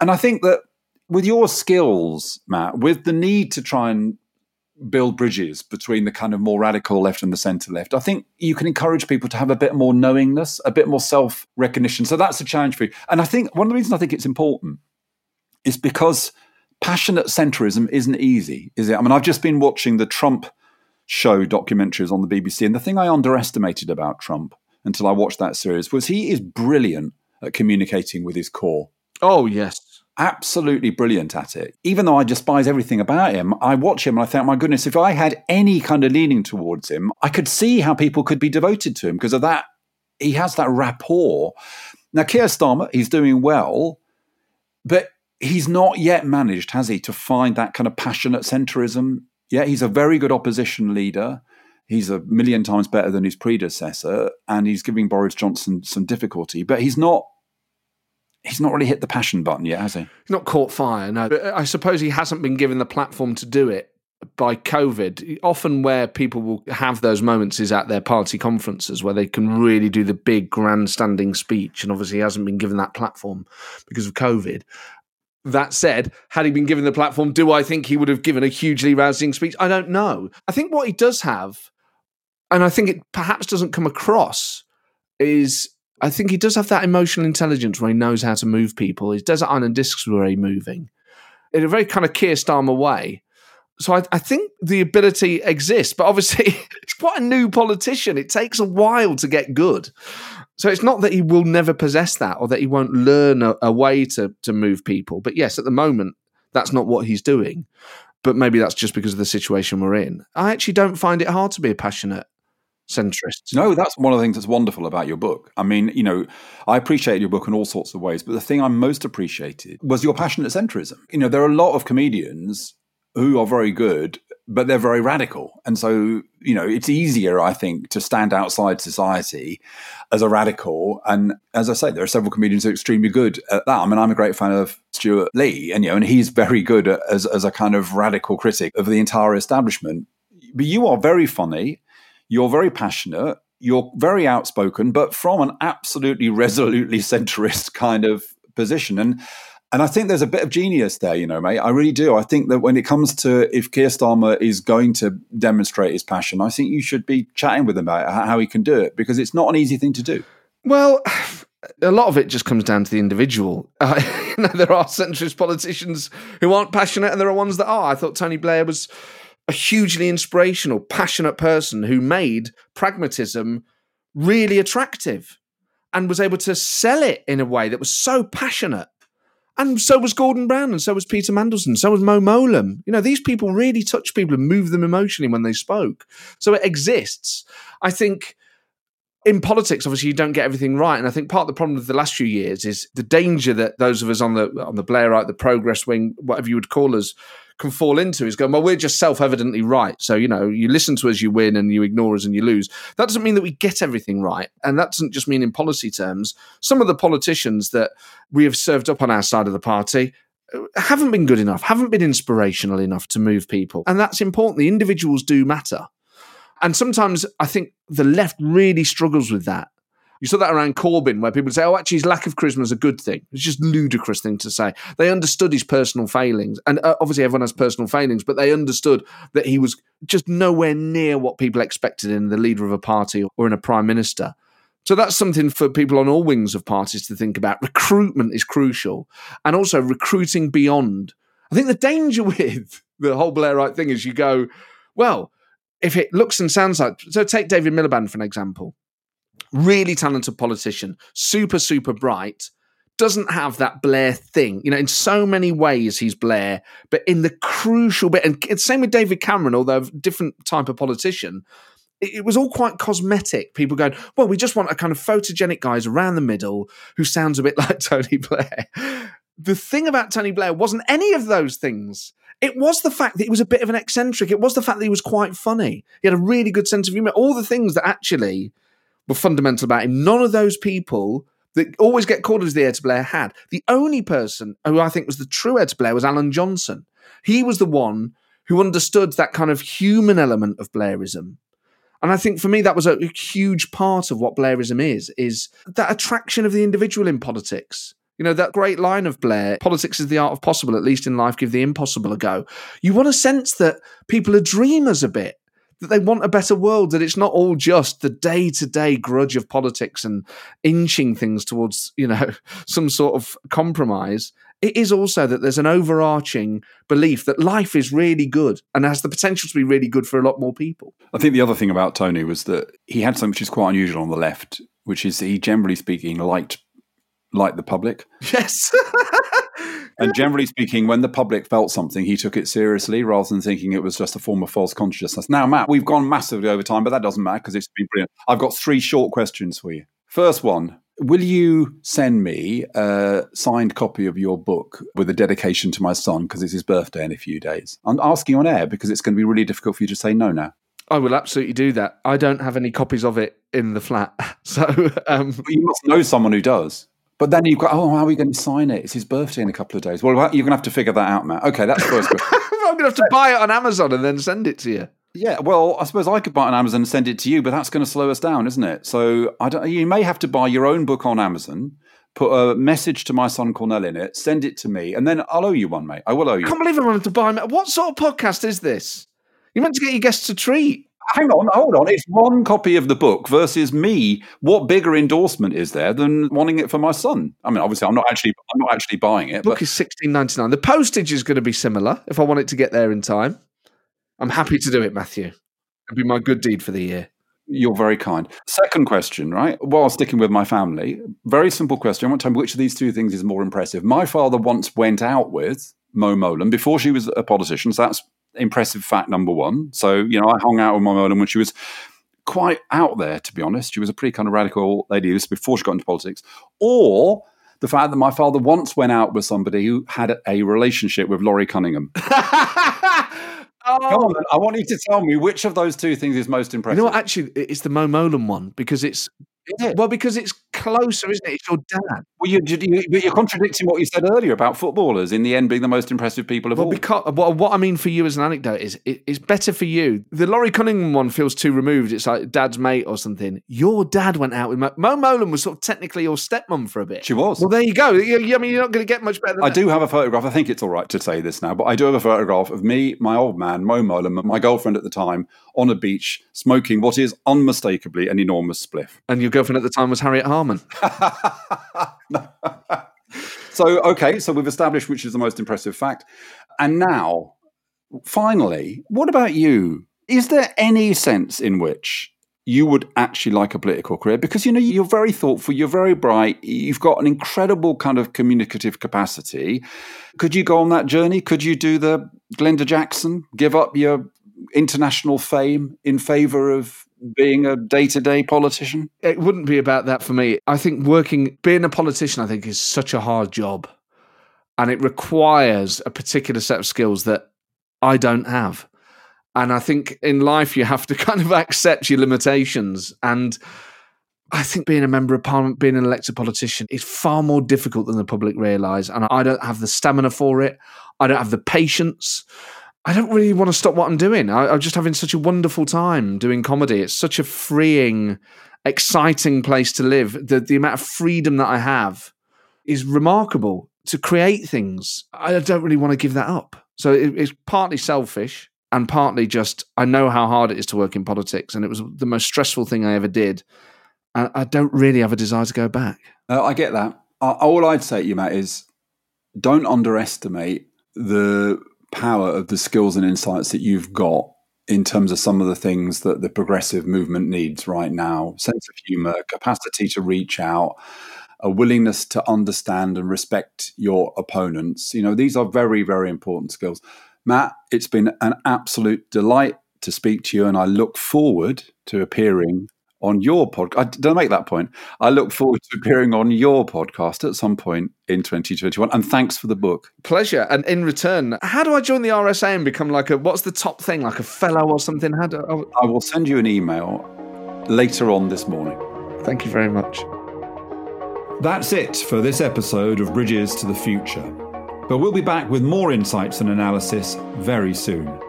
Speaker 1: And I think that with your skills, Matt, with the need to try and build bridges between the kind of more radical left and the centre left. I think you can encourage people to have a bit more knowingness, a bit more self recognition. So that's a challenge for you. And I think one of the reasons I think it's important is because passionate centrism isn't easy, is it? I mean, I've just been watching the Trump show documentaries on the BBC, and the thing I underestimated about Trump until I watched that series was he is brilliant at communicating with his core.
Speaker 3: Oh, yes
Speaker 1: absolutely brilliant at it. Even though I despise everything about him, I watch him and I think, my goodness, if I had any kind of leaning towards him, I could see how people could be devoted to him because of that. He has that rapport. Now, Keir Starmer, he's doing well, but he's not yet managed, has he, to find that kind of passionate centrism. Yeah, he's a very good opposition leader. He's a million times better than his predecessor, and he's giving Boris Johnson some difficulty, but he's not he's not really hit the passion button yet, has he?
Speaker 3: He's not caught fire, no. But uh, I suppose he hasn't been given the platform to do it by COVID. Often, where people will have those moments is at their party conferences where they can really do the big grandstanding speech. And obviously, he hasn't been given that platform because of COVID. That said, had he been given the platform, do I think he would have given a hugely rousing speech? I don't know. I think what he does have, and I think it perhaps doesn't come across, is I think he does have that emotional intelligence where he knows how to move people. His Desert Island Discs were very moving in a very kind of Keir Starmer way. So I, I, think the ability exists, but obviously he's quite a new politician. It takes a while to get good. So it's not that he will never possess that or that he won't learn a, a way to to move people. But yes, at the moment, that's not what he's doing. But maybe that's just because of the situation we're in. I actually don't find it hard to be a passionate centrist.
Speaker 1: No, that's one of the things that's wonderful about your book. I mean, you know, I appreciate your book in all sorts of ways, but the thing I most appreciated was your passionate centrism. You know, there are a lot of comedians who are very good, but they're very radical. And so, you know, it's easier, I think, to stand outside society as a radical. And as I say, there are several comedians who are extremely good at that. I mean, I'm a great fan of Stewart Lee, and you know, and he's very good as as a kind of radical critic of the entire establishment. But you are very funny you're very passionate, you're very outspoken, but from an absolutely resolutely centrist kind of position. And and I think there's a bit of genius there, you know, mate. I really do. I think that when it comes to if Keir Starmer is going to demonstrate his passion, I think you should be chatting with him about how he can do it because it's not an easy thing to do.
Speaker 3: Well, a lot of it just comes down to the individual. Uh, you know, there are centrist politicians who aren't passionate, and there are ones that are. I thought Tony Blair was a hugely inspirational, passionate person who made pragmatism really attractive and was able to sell it in a way that was so passionate. And so was Gordon Brown, and so was Peter Mandelson, so was Mo Mowlam. You know, these people really touch people and move them emotionally when they spoke. So it exists. I think in politics, obviously, you don't get everything right, and I think part of the problem of the last few years is the danger that those of us on the on the Blairite, the progress wing, whatever you would call us, can fall into is going, well, we're just self evidently right. So, you know, you listen to us, you win, and you ignore us, and you lose. That doesn't mean that we get everything right. And that doesn't just mean in policy terms. Some of the politicians that we have served up on our side of the party uh, haven't been good enough, haven't been inspirational enough to move people. And that's important. The individuals do matter. And sometimes I think the left really struggles with that. You saw that around Corbyn, where people say, "Oh, actually, his lack of charisma is a good thing." It's just ludicrous thing to say. They understood his personal failings, and uh, obviously everyone has personal failings, but they understood that he was just nowhere near what people expected in the leader of a party or in a prime minister. So that's something for people on all wings of parties to think about. Recruitment is crucial, and also recruiting beyond. I think the danger with the whole Blairite thing is you go, well, if it looks and sounds like so. Take David Miliband for an example really talented politician, super, super bright, doesn't have that Blair thing. You know, in so many ways he's Blair, but in the crucial bit, and it's same with David Cameron, although different type of politician. It, it was all quite cosmetic. People going, well, we just want a kind of photogenic guys around the middle who sounds a bit like Tony Blair. The thing about Tony Blair wasn't any of those things. It was the fact that he was a bit of an eccentric. It was the fact that he was quite funny. He had a really good sense of humor. All the things that actually were fundamental about him. None of those people that always get called as the to Blair had. The only person who I think was the true to Blair was Alan Johnson. He was the one who understood that kind of human element of Blairism. And I think for me that was a huge part of what Blairism is, is that attraction of the individual in politics. You know, that great line of Blair politics is the art of possible, at least in life, give the impossible a go. You want a sense that people are dreamers a bit, that they want a better world, that it's not all just the day to day grudge of politics and inching things towards, you know, some sort of compromise. It is also that there's an overarching belief that life is really good and has the potential to be really good for a lot more people.
Speaker 1: I think the other thing about Tony was that he had something which is quite unusual on the left, which is he generally speaking liked like the public.
Speaker 3: Yes.
Speaker 1: and generally speaking, when the public felt something, he took it seriously rather than thinking it was just a form of false consciousness. Now, Matt, we've gone massively over time, but that doesn't matter because it's been brilliant. I've got three short questions for you. First one Will you send me a signed copy of your book with a dedication to my son because it's his birthday in a few days? I'm asking on air because it's going to be really difficult for you to say no now.
Speaker 3: I will absolutely do that. I don't have any copies of it in the flat. So um,
Speaker 1: you must know someone who does. But then you've got, oh, how are we going to sign it? It's his birthday in a couple of days. Well, you're going to have to figure that out, Matt. Okay, that's first question.
Speaker 3: I'm going to have to buy it on Amazon and then send it to you.
Speaker 1: Yeah, well, I suppose I could buy it on Amazon and send it to you, but that's going to slow us down, isn't it? So I don't, you may have to buy your own book on Amazon, put a message to my son Cornell in it, send it to me, and then I'll owe you one, mate. I will owe you.
Speaker 3: I can't believe I wanted to buy. What sort of podcast is this? You meant to get your guests a treat
Speaker 1: hang on, hold on. It's one copy of the book versus me. What bigger endorsement is there than wanting it for my son? I mean, obviously, I'm not actually, I'm not actually buying it.
Speaker 3: The book but... is sixteen ninety nine. The postage is going to be similar if I want it to get there in time. I'm happy to do it, Matthew. It'll be my good deed for the year.
Speaker 1: You're very kind. Second question, right? While sticking with my family, very simple question. I want to tell me which of these two things is more impressive. My father once went out with Mo Mowlam before she was a politician. So that's impressive fact number one. So, you know, I hung out with my mother when she was quite out there, to be honest. She was a pretty kind of radical lady. This before she got into politics. Or the fact that my father once went out with somebody who had a relationship with Laurie Cunningham. Oh. Come on, I want you to tell me which of those two things is most impressive.
Speaker 3: You know what? Actually, it's the Mo Mowlam one because it's well, because it's closer, isn't it? It's your dad.
Speaker 1: Well, you, you, are contradicting what you said earlier about footballers in the end being the most impressive people of
Speaker 3: well,
Speaker 1: all.
Speaker 3: Because, well, what I mean for you as an anecdote is it, it's better for you. The Laurie Cunningham one feels too removed. It's like dad's mate or something. Your dad went out with Mo, Mo Mowlam was sort of technically your stepmom for a bit.
Speaker 1: She was.
Speaker 3: Well, there you go. I mean, you're not going to get much better
Speaker 1: I
Speaker 3: that.
Speaker 1: do have a photograph. I think it's all right to say this now, but I do have a photograph of me, my old man, Mo Mowlam, my girlfriend at the time, on a beach smoking what is unmistakably an enormous spliff.
Speaker 3: And your girlfriend at the time was Harriet Harman.
Speaker 1: so, okay, so we've established which is the most impressive fact. And now, finally, what about you? Is there any sense in which you would actually like a political career because you know you're very thoughtful you're very bright you've got an incredible kind of communicative capacity could you go on that journey could you do the glenda jackson give up your international fame in favor of being a day-to-day politician?
Speaker 3: It wouldn't be about that for me. I think working being a politician I think is such a hard job and it requires a particular set of skills that I don't have. And I think in life you have to kind of accept your limitations and I think being a member of parliament, being an elected politician is far more difficult than the public realise. And I don't have the stamina for it. I don't have the patience. I don't really want to stop what I'm doing. I, am just having such a wonderful time doing comedy. It's such a freeing, exciting place to live. The the amount of freedom that I have is remarkable to create things. I don't really want to give that up. So it, it's partly selfish and partly just I know how hard it is to work in politics, and it was the most stressful thing I ever did. And I don't really have a desire to go back.
Speaker 1: Uh, I get that. All I'd say to you, Matt, is don't underestimate the power of the skills and insights that you've got in terms of some of the things that the progressive movement needs right now sense of humor, capacity to reach out, a willingness to understand and respect your opponents. You know, these are very, very important skills. Matt, it's been an absolute delight to speak to you, and I look forward to appearing on your podcast. Did I make that point? I look forward to appearing on your podcast at some point in 2021. And thanks for the book.
Speaker 3: Pleasure. And in return, how do I join the RSA and become like a, what's the top thing, like a fellow or something? How do
Speaker 1: I, I will send you an email later on this morning.
Speaker 3: Thank you very much.
Speaker 1: That's it for this episode of Bridges to the Future. But we'll be back with more insights and analysis very soon.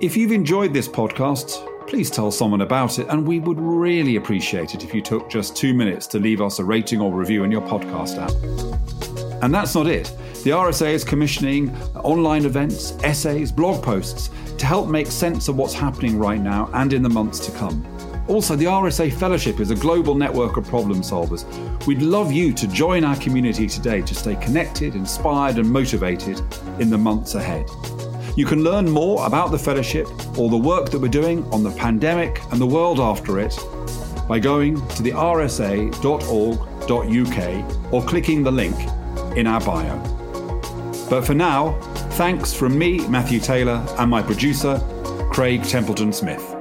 Speaker 1: If you've enjoyed this podcast, please tell someone about it, and we would really appreciate it if you took just two minutes to leave us a rating or review in your podcast app. And that's not it. The RSA is commissioning online events, essays, blog posts to help make sense of what's happening right now and in the months to come. Also, the RSA Fellowship is a global network of problem solvers. We'd love you to join our community today to stay connected, inspired, and motivated in the months ahead. You can learn more about the Fellowship or the work that we're doing on the pandemic and the world after it by going to the rsa.org.uk or clicking the link in our bio. But for now, thanks from me, Matthew Taylor, and my producer, Craig Templeton Smith.